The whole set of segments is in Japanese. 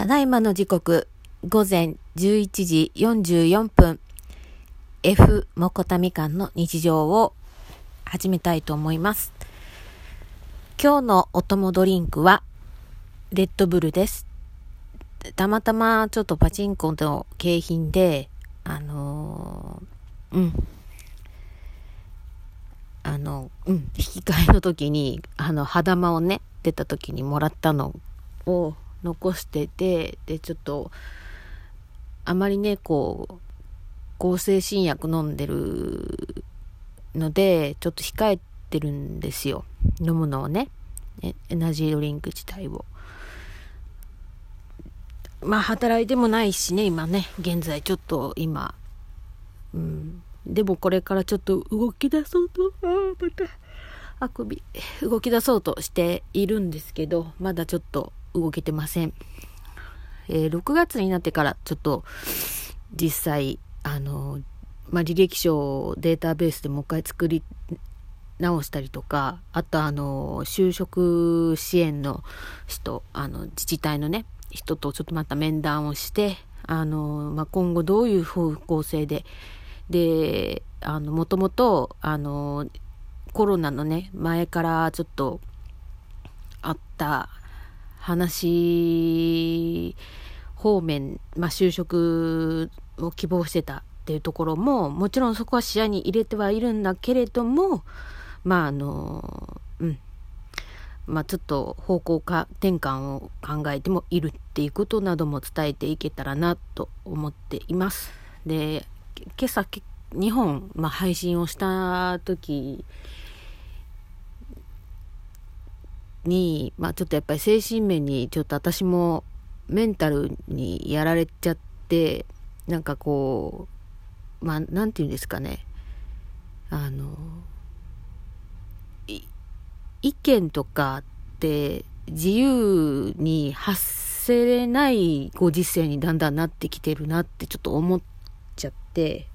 ただいまの時刻、午前11時44分、F モコタミカンの日常を始めたいと思います。今日のお供ドリンクは、レッドブルです。たまたまちょっとパチンコの景品で、あのー、うん。あの、うん、引き換えの時に、あの、肌間をね、出た時にもらったのを、残しててでちょっとあまりねこう合成新薬飲んでるのでちょっと控えてるんですよ。飲むのをね。エナジードリンク自体を。まあ働いてもないしね今ね。現在ちょっと今。うん。でもこれからちょっと動き出そうと。ああまた。あくび。動き出そうとしているんですけどまだちょっと動けてません。えー、6月になってからちょっと実際、あの、まあ、履歴書をデータベースでもう一回作り直したりとか、あとあの、就職支援の人、あの、自治体のね、人とちょっとまた面談をして、あの、まあ、今後どういう方向性で、で、あの、もともと、あの、コロナのね、前からちょっとあった話方面、まあ、就職を希望してたっていうところも、もちろんそこは視野に入れてはいるんだけれども、まあ、あの、うん。まあ、ちょっと方向か転換を考えてもいるっていうことなども伝えていけたらなと思っています。で、今朝、2本、まあ、配信をした時に、まあちょっとやっぱり精神面にちょっと私もメンタルにやられちゃって、なんかこう、まあなんて言うんですかね、あの、意見とかって自由に発せれないご時世にだんだんなってきてるなってちょっと思っちゃって、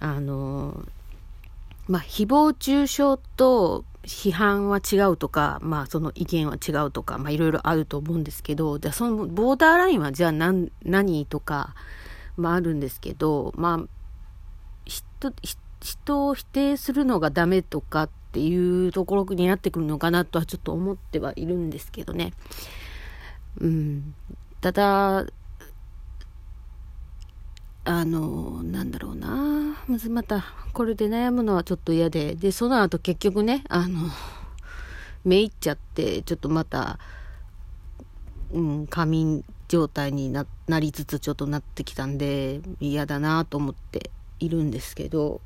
あの、まあ、誹謗中傷と批判は違うとか、まあその意見は違うとか、まあいろいろあると思うんですけど、じゃあそのボーダーラインはじゃあ何、何とか、まああるんですけど、まあ、人、人を否定するのがダメとかっていうところになってくるのかなとはちょっと思ってはいるんですけどね。うん。ただ、あの、なんだろうな。まずまた、これで悩むのはちょっと嫌で、で、その後結局ね、あの、めいっちゃって、ちょっとまた、うん、仮眠状態にななりつつちょっとなってきたんで、嫌だなと思っているんですけど、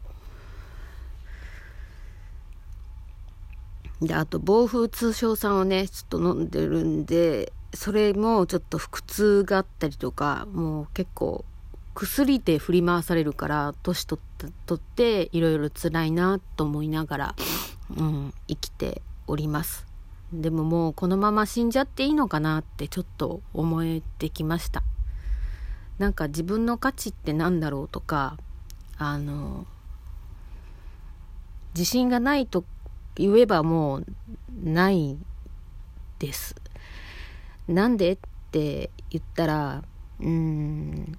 で、あと、暴風通商酸をね、ちょっと飲んでるんで、それもちょっと腹痛があったりとか、もう結構、薬で振り回されるから年取ったっていろいろ辛いなと思いながら、うん、生きております。でももうこのまま死んじゃっていいのかなってちょっと思えてきました。なんか自分の価値って何だろうとかあの自信がないと言えばもうないです。なんでって言ったらうん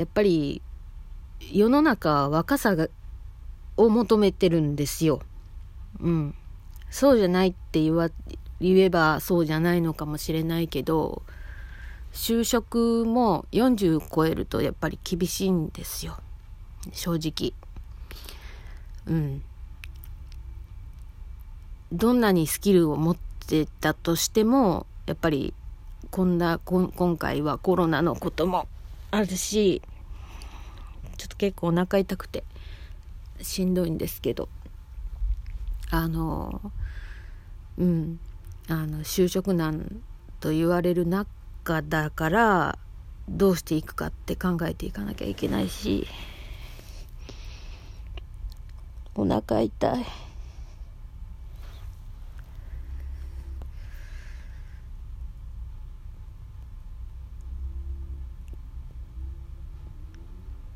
やっぱり世の中は若さがを求めてるんですよ。うん。そうじゃないって言わ言えばそうじゃないのかもしれないけど就職も40超えるとやっぱり厳しいんですよ正直うんどんなにスキルを持ってたとしてもやっぱりこんな今回はコロナのこともあるしちょっと結構お腹痛くてしんどいんですけどあのうんあの就職難と言われる中だからどうしていくかって考えていかなきゃいけないしお腹痛い。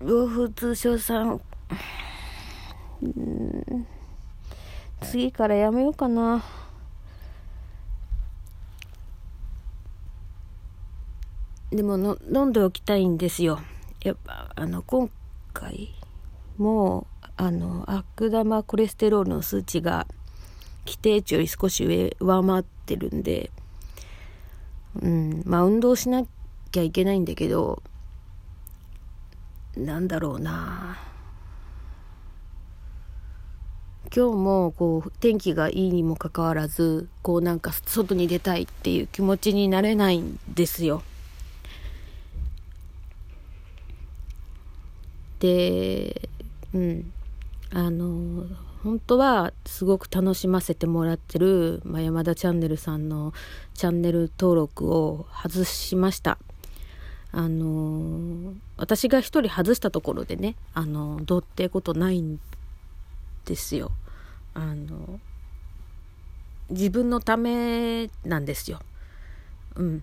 暴風通商さん、うん、次からやめようかな。でもの飲んでおきたいんですよ。やっぱあの今回もあの悪玉コレステロールの数値が規定値より少し上上回ってるんでうん。まあ運動しなきゃいけないんだけどなんだろうな今日もこう天気がいいにもかかわらずこうなんか外に出たいっていう気持ちになれないんですよ。でうんあの本当はすごく楽しませてもらってる、ま、山田チャンネルさんのチャンネル登録を外しました。あの私が一人外したところでねあのどうってことないんですよ。あの自分のためなんですよ。うん。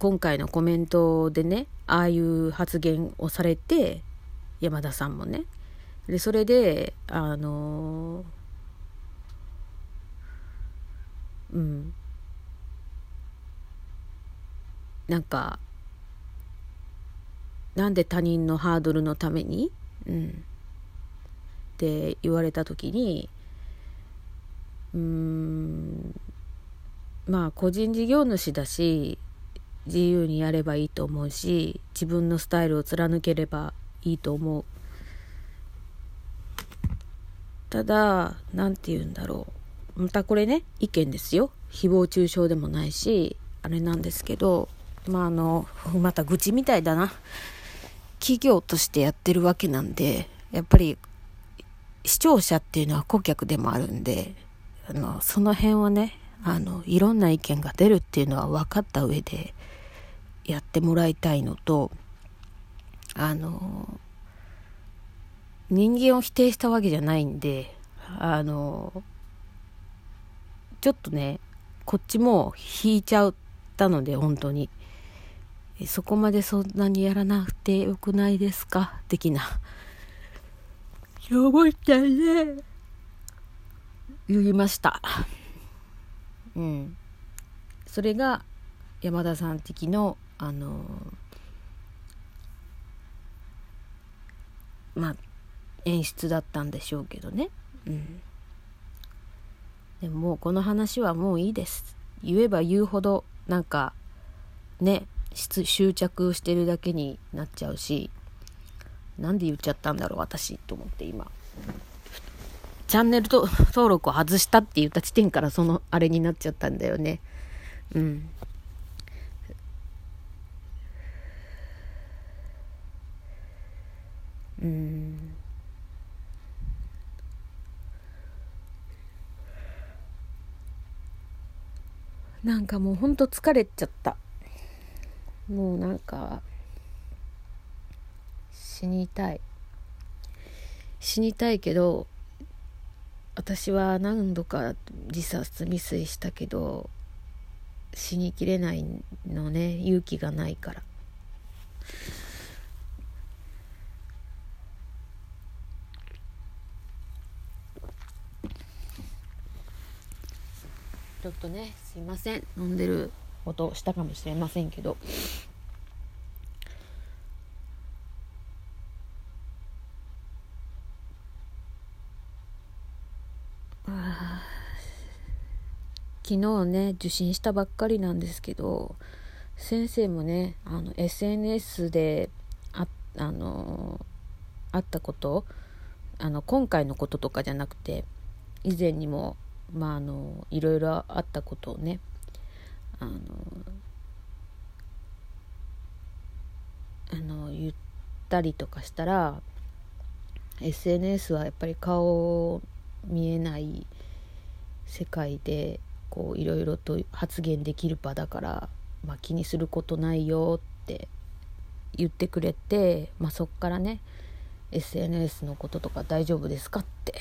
今回のコメントでねああいう発言をされて山田さんもねでそれであのうんなんかなんで他人のハードルのために、うん、って言われた時にうんまあ個人事業主だし自由にやればいいと思うし自分のスタイルを貫ければいいと思う。ただ何て言うんだろう。またこれね意見ですよ。誹謗中傷でもないしあれなんですけどまああのまた愚痴みたいだな。企業としてやってるわけなんでやっぱり視聴者っていうのは顧客でもあるんであのその辺はねあのいろんな意見が出るっていうのは分かった上でやってもらいたいのとあの人間を否定したわけじゃないんであのちょっとねこっちも引いちゃったので本当に。そこまでそんなにやらなくてよくないですか？的な思ったね言いました。うん。それが山田さん的のあのまあ演出だったんでしょうけどね。うん。でももうこの話はもういいです。言えば言うほどなんかね執着してるだけになっちゃうしなんで言っちゃったんだろう私と思って今。チャンネル登録を外したって言った地点からそのあれになっちゃったんだよね。うん。うん。なんかもうほんと疲れちゃった。もうなんか死にたい。死にたいけど私は何度か自殺未遂したけど死にきれないのね。勇気がないから。ちょっとねすいません。飲んでる。音したかもしれませんけど。昨日ね受診したばっかりなんですけど先生もねあの SNS でああのあったことあの今回のこととかじゃなくて以前にもまああのいろいろあったことをねあのあの言ったりとかしたら SNS はやっぱり顔見えない世界でこういろいろと発言できる場だから、まあ、気にすることないよって言ってくれて、まあ、そっからね SNS のこととか大丈夫ですかって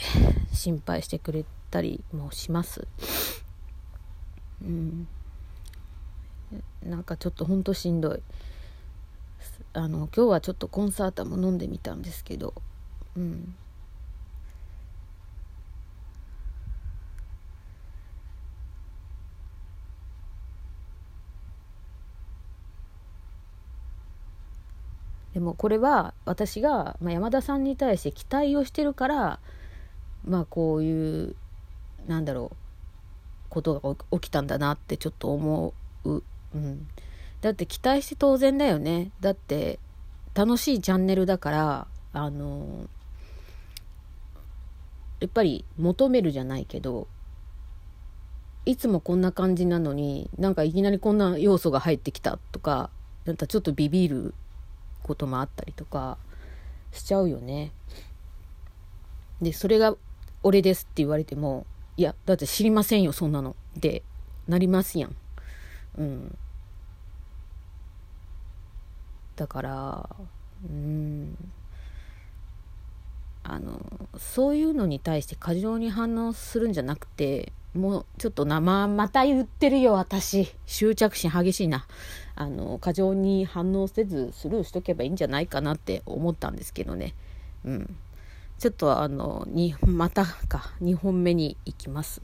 心配してくれたりもします。うん、なんかちょっとほんとしんどい。あの今日はちょっとコンサータも飲んでみたんですけど。うん。でもこれは私が、まあ、山田さんに対して期待をしてるからまあこういうなんだろうことが起きたんだなってちょっと思う、うん、だって期待して当然だよねだって楽しいチャンネルだからあのやっぱり求めるじゃないけどいつもこんな感じなのになんかいきなりこんな要素が入ってきたとかなんかちょっとビビることもあったりとかしちゃうよね。でそれが俺ですって言われてもいやだって知りませんよそんなのってなりますやん。うん。だからうん。あのそういうのに対して過剰に反応するんじゃなくてもうちょっとなままた言ってるよ私。執着心激しいな。あの過剰に反応せずスルーしとけばいいんじゃないかなって思ったんですけどね。うん。ちょっとあのにまたか2本目に行きます。